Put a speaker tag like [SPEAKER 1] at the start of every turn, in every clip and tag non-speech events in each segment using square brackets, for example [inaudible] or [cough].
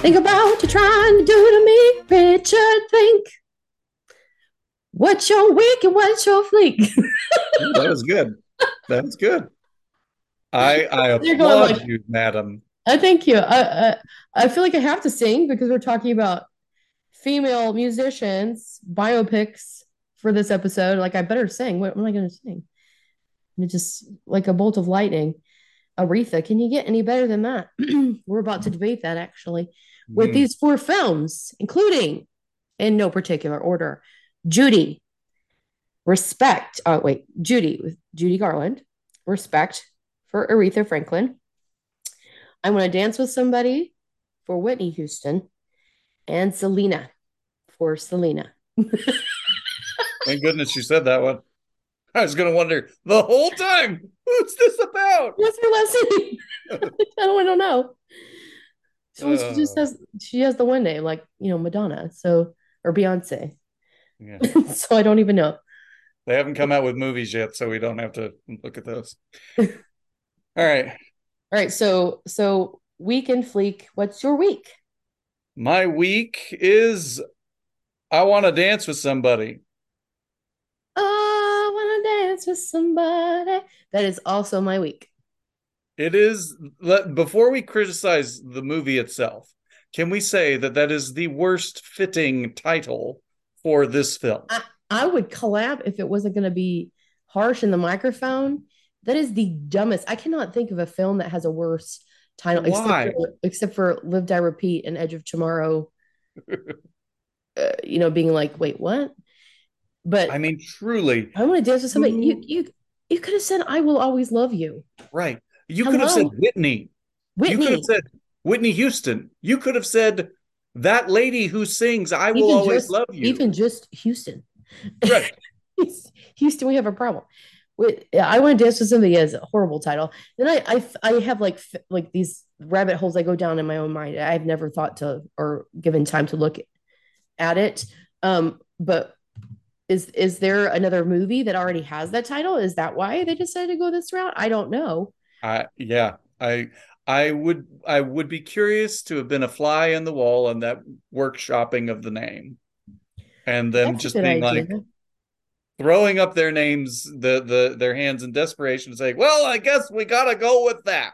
[SPEAKER 1] Think about what you're trying to do to me, Richard. Think. What's your week and what's your fleek? [laughs]
[SPEAKER 2] that was good. That was good. I I [laughs] applaud
[SPEAKER 1] like-
[SPEAKER 2] you, madam.
[SPEAKER 1] I thank you. I, I I feel like I have to sing because we're talking about female musicians biopics for this episode. Like I better sing. What, what am I going to sing? And it just like a bolt of lightning. Aretha, can you get any better than that? [clears throat] we're about to debate that actually with
[SPEAKER 2] Mm.
[SPEAKER 1] these four films, including in no particular order, Judy, Respect. Oh wait, Judy with Judy Garland, Respect for Aretha Franklin. I want to dance with somebody for Whitney Houston, and Selena for Selena. [laughs]
[SPEAKER 2] Thank goodness you said that one. I was gonna wonder the whole time, who's this about?
[SPEAKER 1] What's her last name? I don't, I don't know. So she just
[SPEAKER 2] Uh.
[SPEAKER 1] has she has the one name, like you know Madonna, so or Beyonce.
[SPEAKER 2] Yeah. [laughs]
[SPEAKER 1] so I don't even know.
[SPEAKER 2] They haven't come out with movies yet, so we don't have to look at those. All right. [laughs]
[SPEAKER 1] All right, so so week and fleek. What's your week?
[SPEAKER 2] My week is I want to dance with somebody.
[SPEAKER 1] Oh, I want to dance with somebody. That is also my week.
[SPEAKER 2] It is before we criticize the movie itself, can we say that that is the worst fitting title for this film?
[SPEAKER 1] I, I would collab if it wasn't going to be harsh in the microphone. That is the dumbest. I cannot think of a film that has a worse title
[SPEAKER 2] Why?
[SPEAKER 1] except for, except for Live Die Repeat and Edge of Tomorrow. [laughs] uh, you know, being like, wait, what? But
[SPEAKER 2] I mean, truly,
[SPEAKER 1] I want to dance with somebody. You you you could have said, "I will always love you."
[SPEAKER 2] right. You could have said Whitney. You could
[SPEAKER 1] Whitney,
[SPEAKER 2] have said Whitney Houston. You could have said that lady who sings "I Will
[SPEAKER 1] Even
[SPEAKER 2] Always Love You."
[SPEAKER 1] even just Houston.
[SPEAKER 2] right. [laughs]
[SPEAKER 1] Houston, we have a problem. With I want to dance with somebody is a horrible title. Then I, I I have like like these rabbit holes I go down in my own mind. I've never thought to or given time to look at it. Um, but is is there another movie that already has that title? Is that why they decided to go this route? I don't know.
[SPEAKER 2] I yeah. I I would I would be curious to have been a fly in the wall on that workshopping of the name. And then
[SPEAKER 1] That's
[SPEAKER 2] just being
[SPEAKER 1] idea.
[SPEAKER 2] like throwing up their names, the the their hands in desperation, and saying, "Well, I guess we gotta go with that."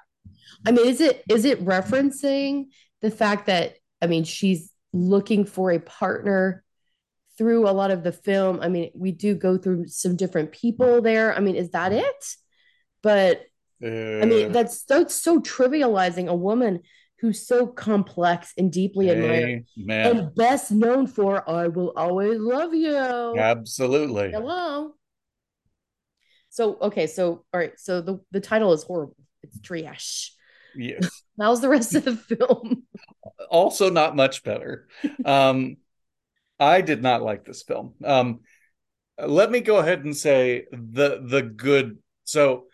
[SPEAKER 1] I mean, is it is it referencing the fact that I mean she's looking for a partner through a lot of the film? I mean, we do go through some different people there. I mean, is that it? But I mean, that's that's so trivializing a woman who's so complex and deeply admired
[SPEAKER 2] amen.
[SPEAKER 1] and best known for "I will always love you."
[SPEAKER 2] Absolutely.
[SPEAKER 1] Hello. So okay, so all right, so the the title is horrible. It's trash.
[SPEAKER 2] Yes. [laughs]
[SPEAKER 1] How's the rest of the film?
[SPEAKER 2] Also, not much better. Um, I did not like this film. Um, let me go ahead and say the the good. So,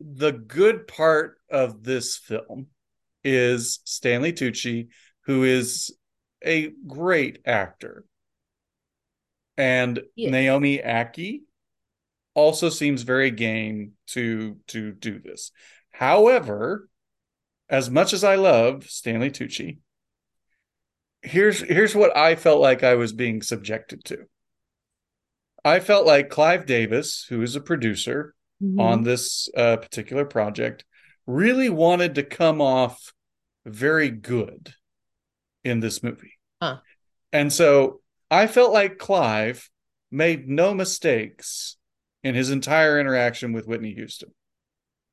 [SPEAKER 2] the good part of this film is Stanley Tucci, who is a great actor, and. Naomi Ackie also seems very game to to do this. However, as much as I love Stanley Tucci, here's here's what I felt like I was being subjected to. I felt like Clive Davis, who is a producer on this uh, particular project, really wanted to come off very good in this movie.
[SPEAKER 1] Huh.
[SPEAKER 2] And so I felt like Clive made no mistakes in his entire interaction with Whitney Houston.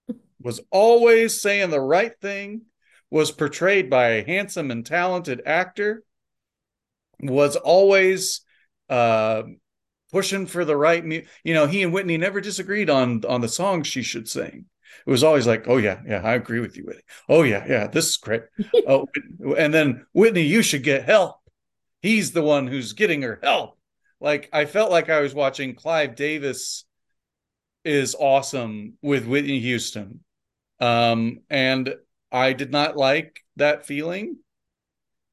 [SPEAKER 2] [laughs] Was always saying the right thing, was portrayed by a handsome and talented actor, was always uh, pushing for the right mu- you know, he and Whitney never disagreed on on the songs she should sing. It was always like, "Oh yeah, yeah, I agree with you, Whitney. Oh yeah, yeah, this is great." [laughs] oh, and then Whitney, you should get help. He's the one who's getting her help. Like I felt like I was watching Clive Davis is awesome with Whitney Houston. Um, and I did not like that feeling.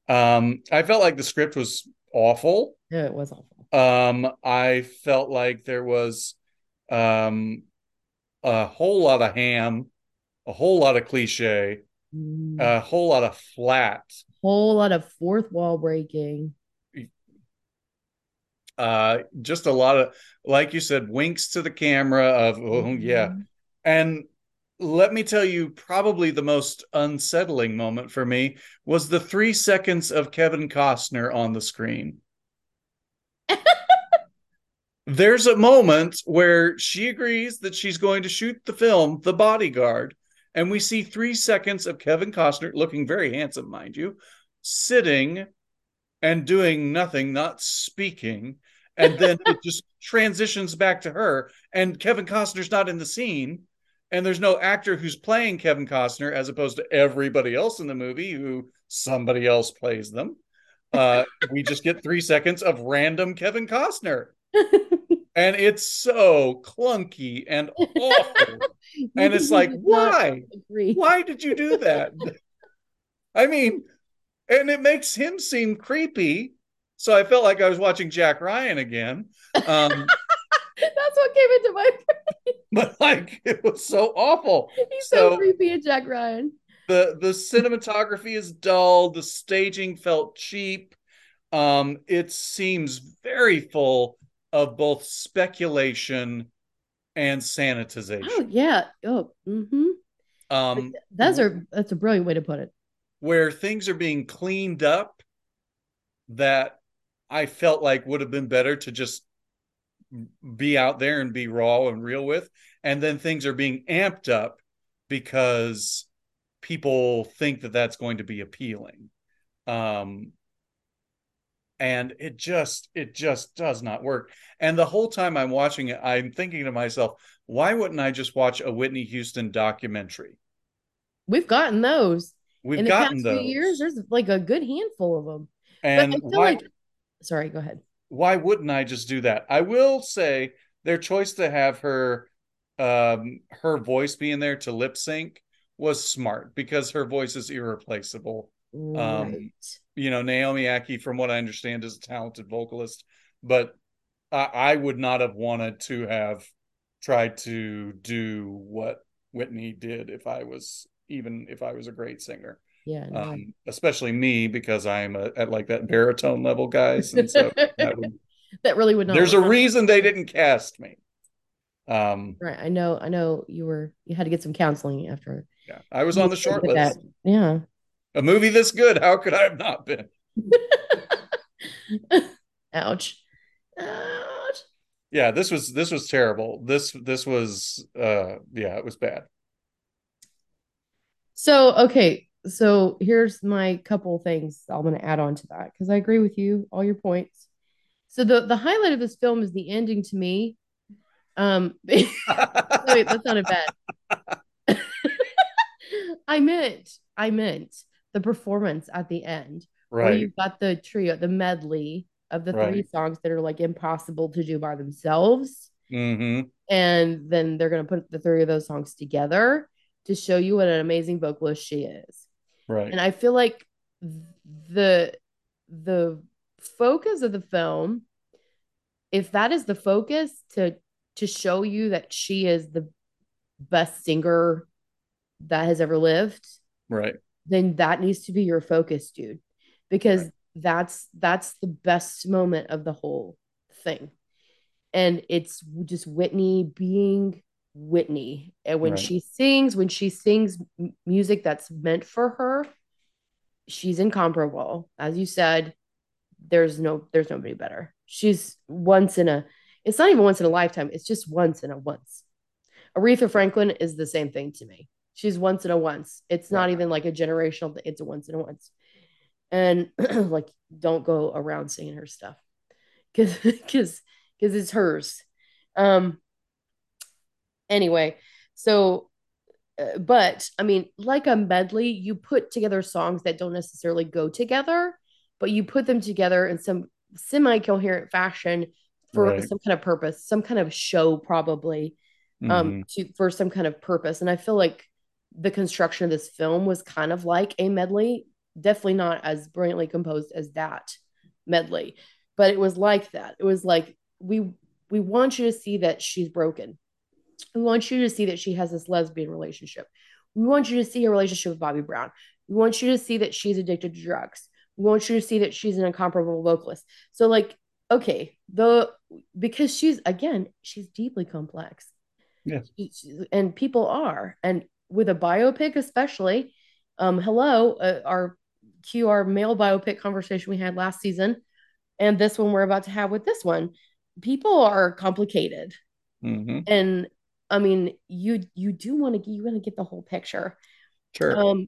[SPEAKER 2] Um, I felt like the script was awful.
[SPEAKER 1] Yeah, it was awful.
[SPEAKER 2] Um, I felt like there was um a whole lot of ham, a whole lot of cliche,
[SPEAKER 1] Mm.
[SPEAKER 2] a whole lot of flat
[SPEAKER 1] whole lot of fourth wall breaking.
[SPEAKER 2] Uh, just a lot of, like you said, winks to the camera of, oh, mm-hmm. yeah. And let me tell you, probably the most unsettling moment for me was the three seconds of Kevin Costner on the screen. There's a moment where she agrees that she's going to shoot the film, The Bodyguard, and we see three seconds of Kevin Costner, looking very handsome, mind you, sitting and doing nothing, not speaking. And then it [laughs] just transitions back to her, and Kevin Costner's not in the scene and there's no actor who's playing Kevin Costner as opposed to everybody else in the movie who somebody else plays them. Uh, we just get three seconds of random Kevin Costner. [laughs] and it's so clunky and awful. [laughs] and it's like, why? Why did you do that? [laughs] I mean, and it makes him seem creepy. So I felt like I was watching Jack Ryan again. Um, [laughs]
[SPEAKER 1] That's what came into my
[SPEAKER 2] brain. But like it was so awful.
[SPEAKER 1] He's so, so creepy at Jack Ryan.
[SPEAKER 2] The the cinematography is dull, the staging felt cheap. Um, it seems very full of both speculation and sanitization.
[SPEAKER 1] Oh yeah. Oh, mm-hmm. Um that's a that's a brilliant way to put it.
[SPEAKER 2] Where things are being cleaned up that I felt like would have been better to just be out there and be raw and real with and then things are being amped up because people think that that's going to be appealing um and it just it just does not work. And the whole time i'm watching it i'm thinking to myself why wouldn't i just watch a whitney houston documentary?
[SPEAKER 1] We've gotten those.
[SPEAKER 2] We've in the gotten
[SPEAKER 1] past
[SPEAKER 2] those.
[SPEAKER 1] years there's like a good handful of them and why like... sorry go ahead.
[SPEAKER 2] Why wouldn't I just do that? I will say their choice to have her um her voice being there to lip sync was smart because her voice is irreplaceable. Um, right. Um you know, Naomi Ackie, from what I understand, is a talented vocalist, but I, I would not have wanted to have tried to do what Whitney did if I was even if I was a great singer.
[SPEAKER 1] Yeah. No.
[SPEAKER 2] Um, especially me because I'm a, at like that baritone level, guys. And so [laughs] that, would,
[SPEAKER 1] that really would not.
[SPEAKER 2] There's a reason they didn't cast me.
[SPEAKER 1] Um, right. I know. I know you were. You had to get some counseling after.
[SPEAKER 2] Yeah, I was on the short list. That.
[SPEAKER 1] Yeah.
[SPEAKER 2] A movie this good, how could I have not been? [laughs]
[SPEAKER 1] Ouch. Ouch.
[SPEAKER 2] Yeah, this was this was terrible. This this was uh yeah, it was bad.
[SPEAKER 1] So okay, so here's my couple things I'm going to add on to that because I agree with you, all your points. So the the highlight of this film is the ending to me. Um, [laughs] wait, that sounded bad. [laughs] I meant, I meant the performance at the end.
[SPEAKER 2] Right. Where
[SPEAKER 1] you've got the trio, the medley of the right. three songs that are like impossible to do by themselves.
[SPEAKER 2] Mm-hmm.
[SPEAKER 1] And then they're going to put the three of those songs together to show you what an amazing vocalist she is.
[SPEAKER 2] Right.
[SPEAKER 1] And I feel like the the focus of the film, if that is the focus to to show you that she is the best singer that has ever lived,
[SPEAKER 2] right?
[SPEAKER 1] Then that needs to be your focus, dude. Because right. that's that's the best moment of the whole thing. And it's just Whitney being Whitney. And when right. she sings, when she sings music that's meant for her, she's incomparable. As you said, there's no there's nobody better. She's once in a it's not even once in a lifetime, it's just once in a once. Aretha Franklin is the same thing to me. She's once in a once. It's not even like a generational thing, it's a once in a once. And [clears throat] like don't go around singing her stuff. Cause [laughs] cause because it's hers. Um anyway, so, uh, but I mean, like a medley, you put together songs that don't necessarily go together, but you put them together in some semi coherent fashion for right. some kind of purpose, some kind of show, probably, um, mm-hmm. to for some kind of purpose. And I feel like the construction of this film was kind of like a medley, definitely not as brilliantly composed as that medley, but it was like that. It was like we we want you to see that she's broken we want you to see that she has this lesbian relationship. We want you to see her relationship with Bobby Brown. We want you to see that she's addicted to drugs. We want you to see that she's an incomparable vocalist. So, like, okay, the because she's again, she's deeply complex.
[SPEAKER 2] Yes.
[SPEAKER 1] And people are. And with a biopic, especially, um, hello, uh, our QR male biopic conversation we had last season, and this one we're about to have with this one, people are complicated.
[SPEAKER 2] Mm-hmm.
[SPEAKER 1] And I mean, you you do want to you want to get the whole picture.
[SPEAKER 2] Sure.
[SPEAKER 1] Um,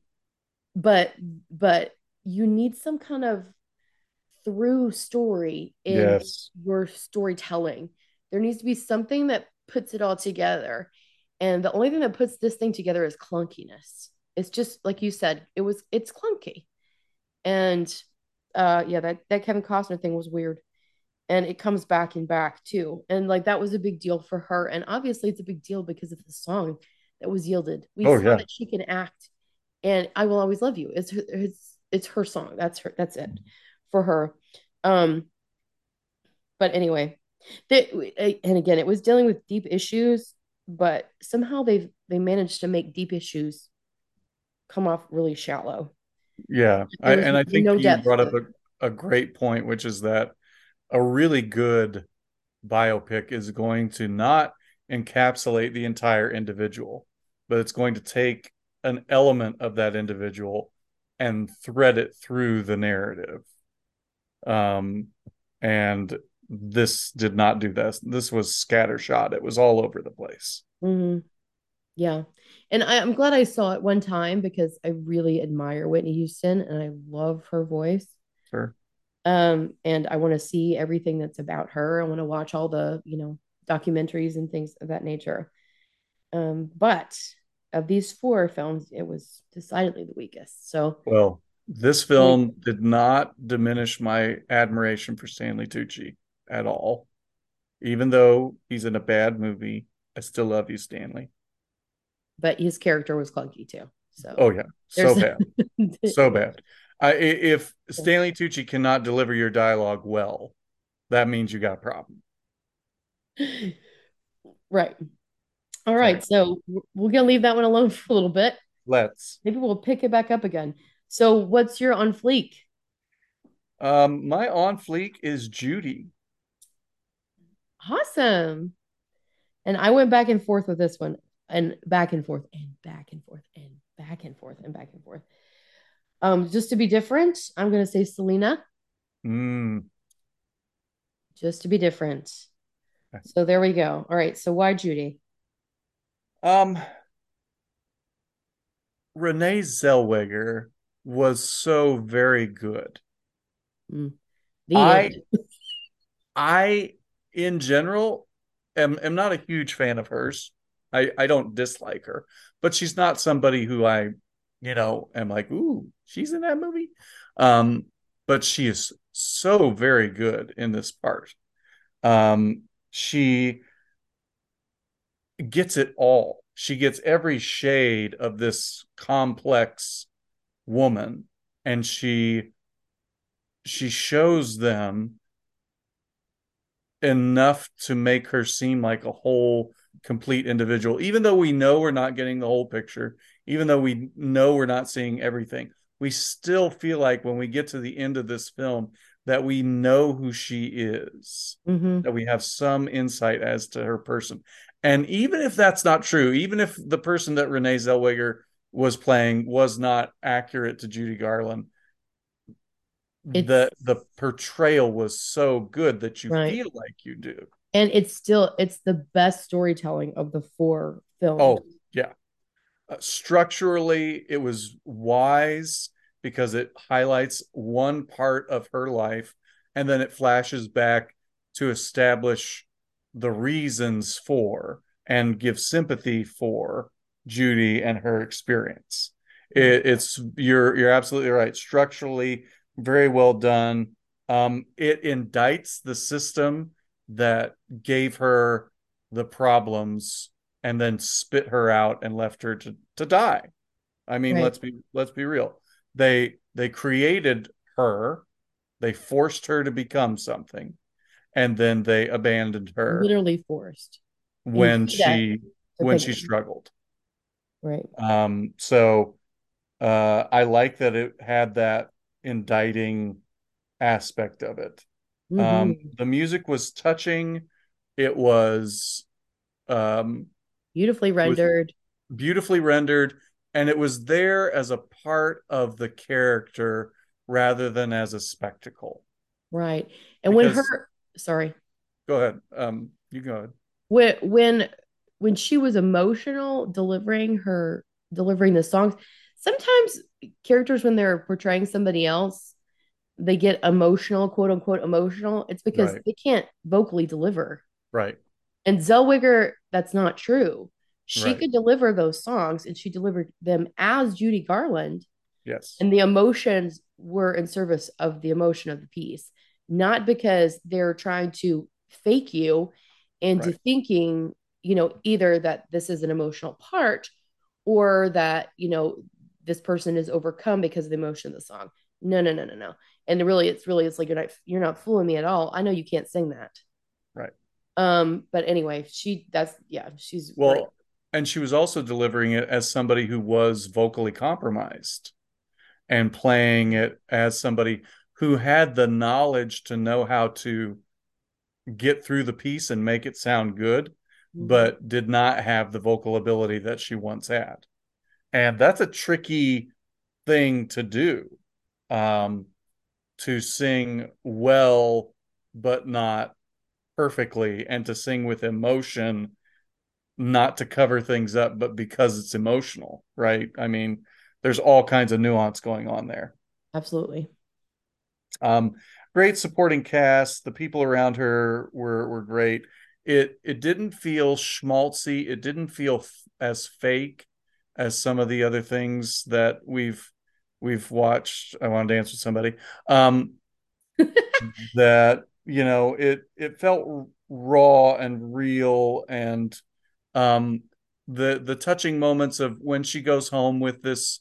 [SPEAKER 1] but but you need some kind of through story in
[SPEAKER 2] Yes.
[SPEAKER 1] your storytelling. There needs to be something that puts it all together. And the only thing that puts this thing together is clunkiness. It's just like you said, it was it's clunky. And uh yeah, that, that Kevin Costner thing was weird. And it comes back and back too. And like that was a big deal for her. And obviously it's a big deal because of the song that was yielded. We
[SPEAKER 2] Oh,
[SPEAKER 1] saw
[SPEAKER 2] yeah.
[SPEAKER 1] that she can act and I will always love you. It's her, it's it's her song. That's her that's it for her. Um but anyway, they, and again, it was dealing with deep issues, but somehow they've they managed to make deep issues come off really shallow.
[SPEAKER 2] Yeah. I, and I think
[SPEAKER 1] no
[SPEAKER 2] you brought up a, a great point, which is that a really good biopic is going to not encapsulate the entire individual, but it's going to take an element of that individual and thread it through the narrative. Um, and this did not do this. This was scattershot. It was all over the place.
[SPEAKER 1] hmm Yeah. And I, I'm glad I saw it one time because I really admire Whitney Houston and I love her voice.
[SPEAKER 2] Sure.
[SPEAKER 1] Um, and I want to see everything that's about her. I want to watch all the, you know, documentaries and things of that nature. Um, but of these four films, it was decidedly the weakest. So
[SPEAKER 2] Well, this film did not diminish my admiration for Stanley Tucci at all. Even though he's in a bad movie, I still love you, Stanley.
[SPEAKER 1] but his character was clunky too. So
[SPEAKER 2] Oh yeah, so bad, [laughs] so bad. I, if Stanley Tucci cannot deliver your dialogue well, that means you got a problem. [sighs]
[SPEAKER 1] right. All right. So we're gonna leave that one alone for a little bit.
[SPEAKER 2] Let's.
[SPEAKER 1] Maybe we'll pick it back up again. So what's your on fleek?
[SPEAKER 2] Um, my on fleek is Judy.
[SPEAKER 1] Awesome. And I went back and forth with this one and back and forth and back and forth and back and forth and back and forth. Um, just to be different, I'm gonna say Selena,
[SPEAKER 2] Mm,
[SPEAKER 1] just to be different.
[SPEAKER 2] Okay.
[SPEAKER 1] So there we go. All right. So why Judy?
[SPEAKER 2] um, Renee Zellweger was so very good.
[SPEAKER 1] The
[SPEAKER 2] I-. I, in general, am am not a huge fan of hers. I I don't dislike her, but she's not somebody who I, you know, am like, ooh, she's in that movie. Um, but she is so very good in this part. Um, she gets it all. She gets every shade of this complex woman, and she she shows them enough to make her seem like a whole complete individual even though we know we're not getting the whole picture even though we know we're not seeing everything we still feel like when we get to the end of this film that we know who she is
[SPEAKER 1] Mhm.
[SPEAKER 2] that we have some insight as to her person and even if that's not true even if the person that renee zellweger was playing was not accurate to judy garland the the portrayal was so good that you
[SPEAKER 1] Right.
[SPEAKER 2] feel like you do.
[SPEAKER 1] And it's still it's the best storytelling of the four films.
[SPEAKER 2] Oh yeah, uh, structurally it was wise because it highlights one part of her life and then it flashes back to establish the reasons for and give sympathy for Judy and her experience. It, it's you're you're absolutely right. Structurally, very well done. Um, it indicts the system that gave her the problems and then spit her out and left her to to die. I mean,
[SPEAKER 1] Right.
[SPEAKER 2] let's be let's be real. They they created her, they forced her to become something, and then they abandoned her
[SPEAKER 1] literally forced.
[SPEAKER 2] when she when she struggled.
[SPEAKER 1] Right.
[SPEAKER 2] Um, so Uh, I like that it had that indicting aspect of it. Um,
[SPEAKER 1] hmm
[SPEAKER 2] the music was touching. It was um,
[SPEAKER 1] Beautifully
[SPEAKER 2] it was
[SPEAKER 1] rendered.
[SPEAKER 2] beautifully rendered, and it was there as a part of the character rather than as a spectacle.
[SPEAKER 1] Right. And when her, sorry,
[SPEAKER 2] go ahead, um, you go ahead.
[SPEAKER 1] when when when she was emotional delivering her delivering the songs, sometimes characters when they're portraying somebody else, they get emotional, quote unquote emotional. It's because
[SPEAKER 2] Right,
[SPEAKER 1] they can't vocally deliver.
[SPEAKER 2] right,
[SPEAKER 1] And Zellweger, that's not true. She
[SPEAKER 2] right.
[SPEAKER 1] could deliver those songs and she delivered them as Judy Garland
[SPEAKER 2] Yes,
[SPEAKER 1] and the emotions were in service of the emotion of the piece not because they're trying to fake you into
[SPEAKER 2] right,
[SPEAKER 1] thinking you know either that this is an emotional part or that you know this person is overcome because of the emotion of the song no no no no no and really it's really it's like you're not you're not fooling me at all i know you can't sing that
[SPEAKER 2] right.
[SPEAKER 1] um but anyway she that's yeah she's great
[SPEAKER 2] Well, and she was also delivering it as somebody who was vocally compromised and playing it as somebody who had the knowledge to know how to get through the piece and make it sound good,
[SPEAKER 1] Mhm.
[SPEAKER 2] but did not have the vocal ability that she once had. And that's a tricky thing to do um, to sing well, but not perfectly, and to sing with emotion, not to cover things up, but because it's emotional, right? I mean, there's all kinds of nuance going on there.
[SPEAKER 1] absolutely
[SPEAKER 2] Um, great supporting cast. The people around her were were great. It it didn't feel schmaltzy. It didn't feel f- as fake as some of the other things that we've we've watched. I wanted to answer somebody. Um, [laughs] that you know it it felt raw and real and um the the touching moments of when she goes home with this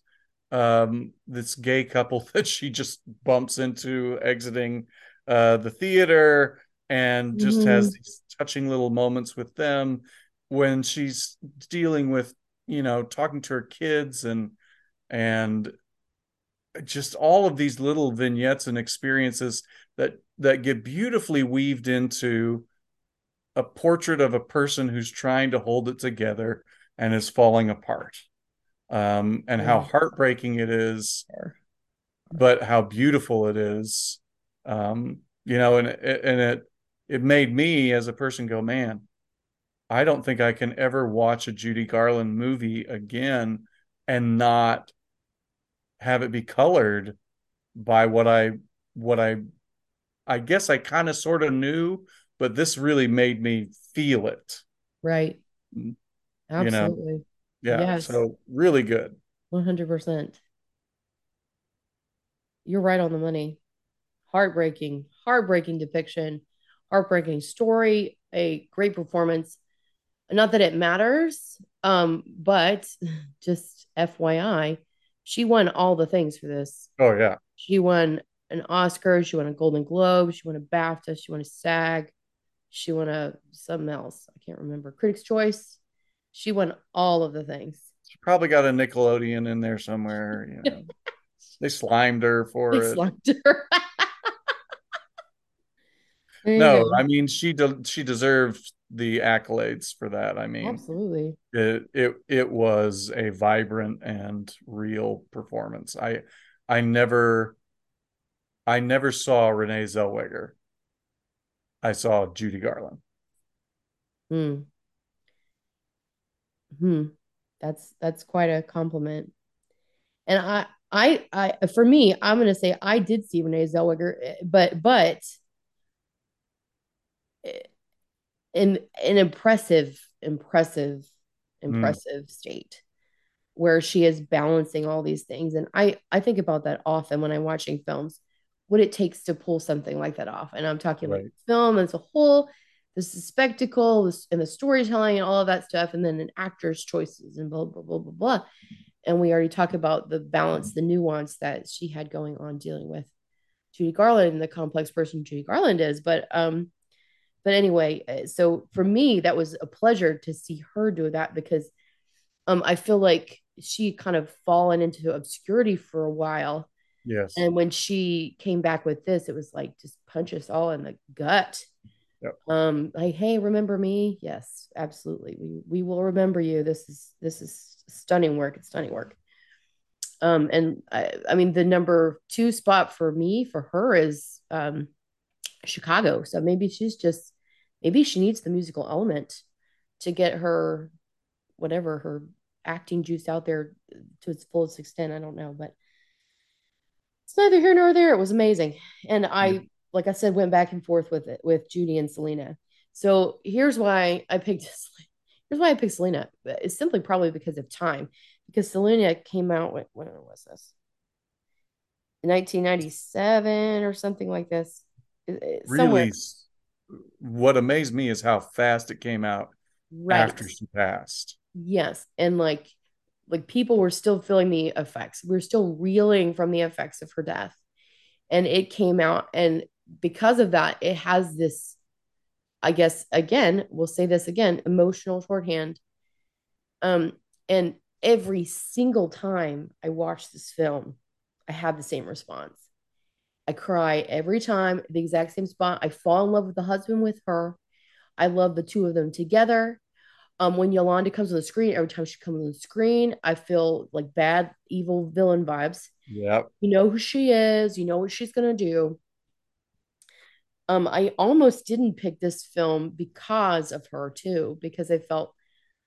[SPEAKER 2] um this gay couple [laughs] that she just bumps into exiting uh the theater and just has
[SPEAKER 1] Mhm.
[SPEAKER 2] these touching little moments with them when she's dealing with you know talking to her kids and and just all of these little vignettes and experiences that that get beautifully weaved into a portrait of a person who's trying to hold it together and is falling apart. Um, and how heartbreaking it is but how beautiful it is. Um, you know and and it it made me as a person go man i don't think i can ever watch a judy garland movie again and not have it be colored by what i what i I guess I kind of sort of knew, but this really made me feel it,
[SPEAKER 1] right mm,
[SPEAKER 2] you know?
[SPEAKER 1] absolutely
[SPEAKER 2] Yeah.
[SPEAKER 1] yes
[SPEAKER 2] So really good.
[SPEAKER 1] 100% you're right on the money. Heartbreaking, heartbreaking depiction, heartbreaking story, a great performance. Not that it matters, um, but [laughs] just FYI, she won all the things for this.
[SPEAKER 2] Oh, yeah.
[SPEAKER 1] She won an Oscar, she won a Golden Globe, she won a BAFTA, she won a SAG, she won a something else. I can't remember. Critics' Choice. She won all of the things.
[SPEAKER 2] She probably got a Nickelodeon in there somewhere. You know, [laughs] they slimed her
[SPEAKER 1] They
[SPEAKER 2] for it.
[SPEAKER 1] slumped her. [laughs]
[SPEAKER 2] No. I mean, she de- she deserved the accolades for that. I mean,
[SPEAKER 1] Absolutely.
[SPEAKER 2] it it it was a vibrant and real performance. I I never I never saw Renee Zellweger. I saw Judy Garland.
[SPEAKER 1] Hmm. Hmm. That's that's quite a compliment. And I I I for me, I'm gonna say I did see Renee Zellweger, eh, but but in an impressive, impressive,
[SPEAKER 2] Mm,
[SPEAKER 1] impressive state where she is balancing all these things. And I I think about that often when I'm watching films, what it takes to pull something like that off. And I'm talking like
[SPEAKER 2] right.
[SPEAKER 1] film as a whole, this is spectacle and the storytelling and all of that stuff, and then an actor's choices and blah blah blah blah blah. And we already talked about the balance, the nuance that she had going on dealing with Judy Garland and the complex person Judy Garland is. But um, but anyway, uh, so for me, that was a pleasure to see her do that because um, I feel like she kind of fallen into obscurity for a while.
[SPEAKER 2] Yes.
[SPEAKER 1] And when she came back with this, it was like just punch us all in the gut.
[SPEAKER 2] Yep.
[SPEAKER 1] Um, like, hey, remember me? Yes, absolutely. We we will remember you. This is this is stunning work. It's stunning work. Um, and I, I mean, the number two spot for me for her is um, Chicago. So maybe she's just maybe she needs the musical element to get her whatever her acting juice out there to its fullest extent. I don't know, but it's neither here nor there. It was amazing, and I, like I said, went back and forth with it with Judy and Selena. So here's why I picked. Here's why I picked Selena. It's simply probably because of time, because Selena came out. When, when was this? 1997 or something like this.
[SPEAKER 2] Somewhere. Really, what amazed me is how fast it came out right. after she passed.
[SPEAKER 1] Yes, and like like people were still feeling the effects. We are still reeling from the effects of her death. And it came out and because of that it has this I guess again, we'll say this again, emotional shorthand. Um and every single time I watch this film, I have the same response. I cry every time, the exact same spot. I fall in love with the husband with her. I love the two of them together. Um, when Yolanda comes on the screen, every time she comes on the screen, I feel like bad, evil villain vibes.
[SPEAKER 2] Yep.
[SPEAKER 1] You know who she is. You know what she's gonna do. Um, I almost didn't pick this film because of her too, because I felt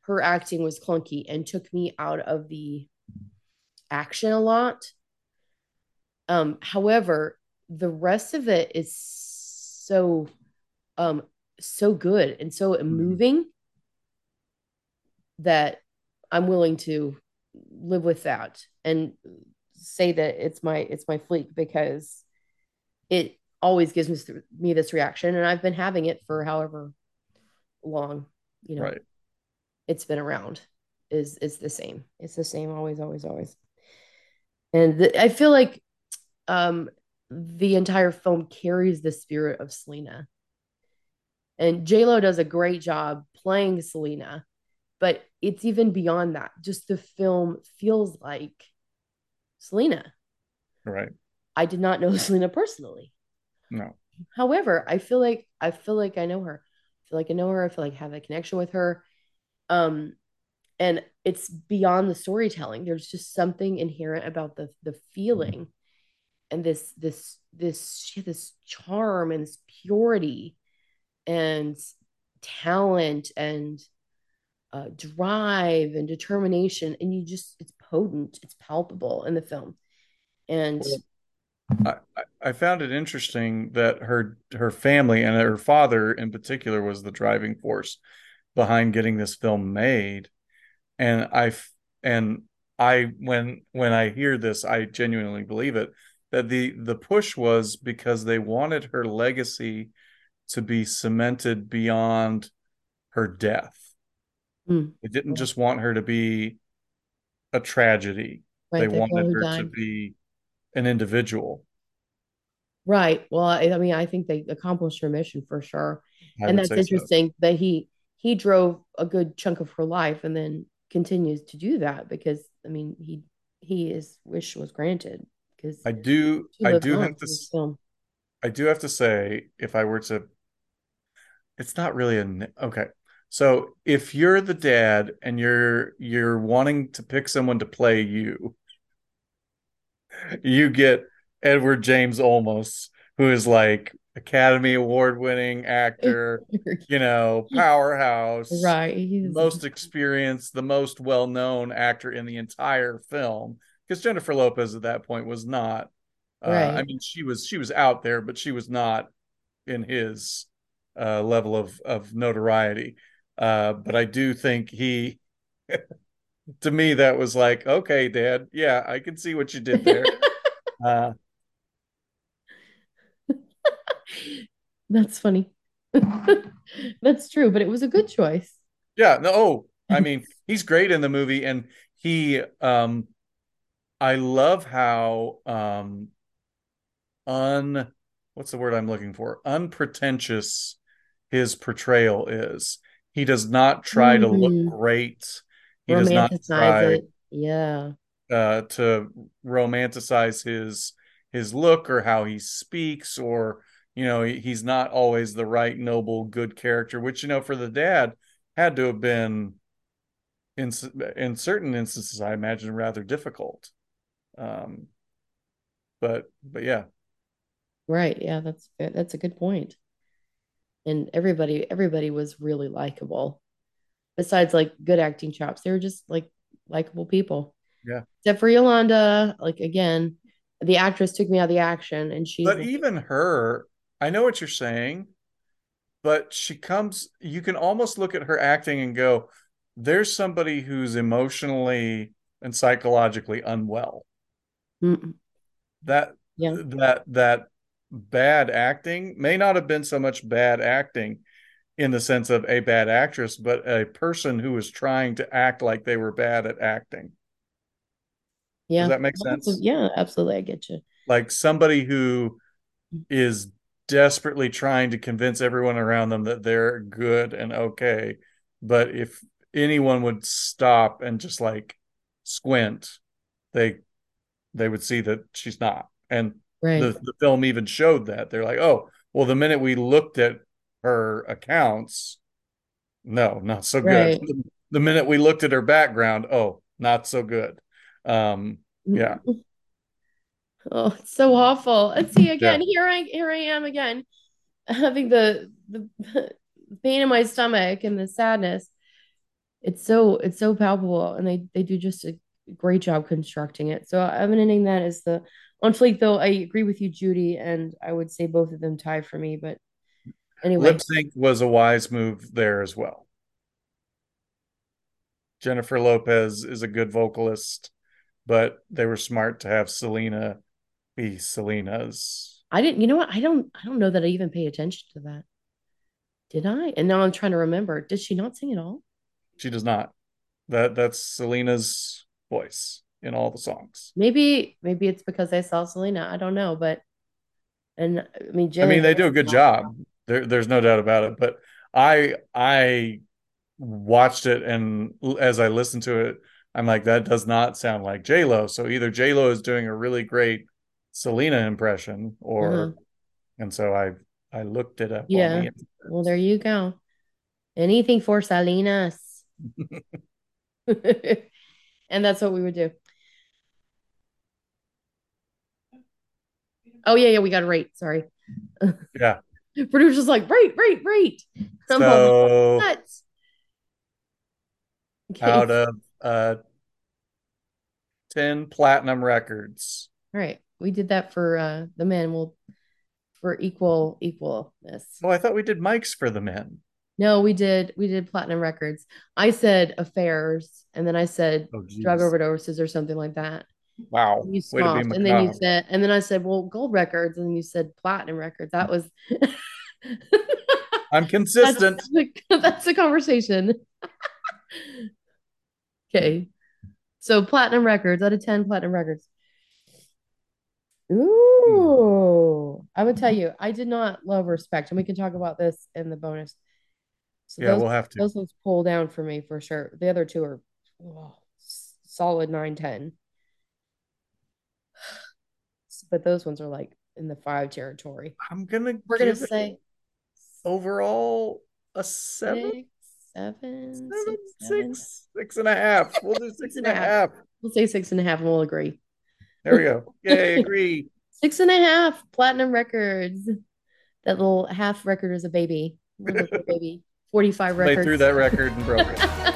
[SPEAKER 1] her acting was clunky and took me out of the action a lot. Um, however, the rest of it is so um so good and so mm-hmm. moving that I'm willing to live with that and say that it's my it's my fleek because it always gives me, me this reaction and I've been having it for however long you know
[SPEAKER 2] right.
[SPEAKER 1] it's been around is is the same it's the same always always always and the, I feel like um the entire film carries the spirit of Selena and J Lo does a great job playing Selena but it's even beyond that. Just the film feels like Selena.
[SPEAKER 2] Right.
[SPEAKER 1] I did not know [laughs] Selena personally.
[SPEAKER 2] No.
[SPEAKER 1] However, I feel like I feel like I know her. I feel like I know her. I feel like I have a connection with her. Um, and it's beyond the storytelling. There's just something inherent about the the feeling and this this this this charm and this purity and talent and uh, drive and determination and you just it's potent it's palpable in the film. And
[SPEAKER 2] I, I found it interesting that her her family and her father in particular was the driving force behind getting this film made. And i and i when when i hear this i genuinely believe it that the the push was because they wanted her legacy to be cemented beyond her death
[SPEAKER 1] Mm.
[SPEAKER 2] They didn't just want her to be a tragedy. Right, they wanted her died. to be an individual.
[SPEAKER 1] Right. Well, I, I, mean, I think they accomplished her mission for sure. I and that's interesting so. that he he drove a good chunk of her life and then continues to do that because I mean he he his wish was granted because
[SPEAKER 2] I do I do have to I do have to say if I were to it's not really a okay so if you're the dad and you're you're wanting to pick someone to play you, you get Edward James Olmos, who is like Academy Award winning actor, [laughs] you know, powerhouse,
[SPEAKER 1] right?
[SPEAKER 2] He's... Most experienced, the most well known actor in the entire film. Because Jennifer Lopez at that point was not. Uh, right. I mean, she was she was out there, but she was not in his uh, level of of notoriety. Uh, but I do think he, [laughs] to me, that was like, okay, Dad, yeah, I can see what you did there. [laughs] uh, [laughs]
[SPEAKER 1] That's funny. That's true, but it was a good choice.
[SPEAKER 2] Yeah. No. Oh, I mean, he's great in the movie, and he, um, I love how um, un, what's the word I'm looking for? Unpretentious his portrayal is. He does not try mm-hmm. to look mm-hmm. great. He does not try. It.
[SPEAKER 1] Yeah.
[SPEAKER 2] uh, to romanticize his his look or how he speaks or you know he's not always the right noble good character which you know for the dad had to have been in in certain instances i imagine rather difficult um but but yeah
[SPEAKER 1] Right. Yeah, that's that's a good point. And everybody everybody was really likable. Besides like good acting chops, they were just like likable people.
[SPEAKER 2] yeah
[SPEAKER 1] Except for Yolanda, like again, the actress took me out of the action and she
[SPEAKER 2] but
[SPEAKER 1] like,
[SPEAKER 2] even her i know what you're saying but she comes you can almost look at her acting and go there's somebody who's emotionally and psychologically unwell
[SPEAKER 1] "Mm,
[SPEAKER 2] that
[SPEAKER 1] yeah,
[SPEAKER 2] that that bad acting may not have been so much bad acting in the sense of a bad actress but a person who was trying to act like they were bad at acting does
[SPEAKER 1] yeah.
[SPEAKER 2] that make sense
[SPEAKER 1] Yeah, absolutely. I get you.
[SPEAKER 2] like somebody who is desperately trying to convince everyone around them that they're good and okay but if anyone would stop and just like squint they they would see that she's not and
[SPEAKER 1] Right.
[SPEAKER 2] the, the film even showed that they're like oh well the minute we looked at her accounts no not so good
[SPEAKER 1] Right.
[SPEAKER 2] the minute we looked at her background oh not so good um yeah [laughs]
[SPEAKER 1] Oh, it's so awful. And see again,
[SPEAKER 2] yeah
[SPEAKER 1] here I here I am again, [laughs] having the the [laughs] pain in my stomach and the sadness. It's so it's so palpable, and they they do just a great job constructing it. So I'm ending that as the on fleek, though. I agree with you, Judy, and I would say both of them tie for me. But anyway,
[SPEAKER 2] lip sync was a wise move there as well jennifer lopez is a good vocalist but they were smart to have selena be selena's
[SPEAKER 1] I didn't. You know what? I don't. I don't know that I even pay attention to that. Did I? And now I'm trying to remember. Did she not sing at all?
[SPEAKER 2] she does not that that's selena's voice in all the songs
[SPEAKER 1] Maybe maybe it's because I saw Selena. I don't know, but and I mean
[SPEAKER 2] i mean they do a good job there, there's no doubt about it but i i watched it and as i listened to it i'm like that does not sound like j-lo so either j-lo is doing a really great selena impression or mm-hmm. and so i i looked it up
[SPEAKER 1] Yeah.
[SPEAKER 2] the
[SPEAKER 1] Well, there you go. Anything for Salinas. [laughs] [laughs] and that's what we would do. Oh yeah, yeah, we got to rate. Sorry. [laughs]
[SPEAKER 2] yeah
[SPEAKER 1] Producer's like, rate, rate, rate.
[SPEAKER 2] So
[SPEAKER 1] nuts. Okay.
[SPEAKER 2] out of uh 10 platinum records
[SPEAKER 1] All right. We did that for uh the men. We'll for equal equalness.
[SPEAKER 2] oh i thought we did mics for the men
[SPEAKER 1] No, we did we did platinum records. I said affairs, and then I said
[SPEAKER 2] oh
[SPEAKER 1] drug
[SPEAKER 2] geez.
[SPEAKER 1] overdoses or something like that.
[SPEAKER 2] wow
[SPEAKER 1] And you
[SPEAKER 2] way to be
[SPEAKER 1] scoffed, and then you said, and then I said, well, gold records, and then you said platinum records. That was
[SPEAKER 2] i'm consistent [laughs]
[SPEAKER 1] the, [laughs] that's the conversation. [laughs] okay, so platinum records out of ten, platinum records. Hmm. Ooh, I would tell you, I did not love respect, and we can talk about this in the bonus. So
[SPEAKER 2] yeah
[SPEAKER 1] those
[SPEAKER 2] we'll have to
[SPEAKER 1] those ones pull down for me for sure. The other two are oh, s- solid nine, ten. [sighs] But those ones are like in the five territory.
[SPEAKER 2] i'm gonna
[SPEAKER 1] We're gonna say
[SPEAKER 2] overall a seven
[SPEAKER 1] six, seven,
[SPEAKER 2] seven
[SPEAKER 1] six, seven.
[SPEAKER 2] six six and a half we'll do [laughs] six and a half
[SPEAKER 1] We'll say six and a half, and we'll agree.
[SPEAKER 2] there we go [laughs] yay agree
[SPEAKER 1] Six and a half platinum records. That little half record is a baby. Little baby. 45
[SPEAKER 2] Played
[SPEAKER 1] records.
[SPEAKER 2] through that record and broke it [laughs]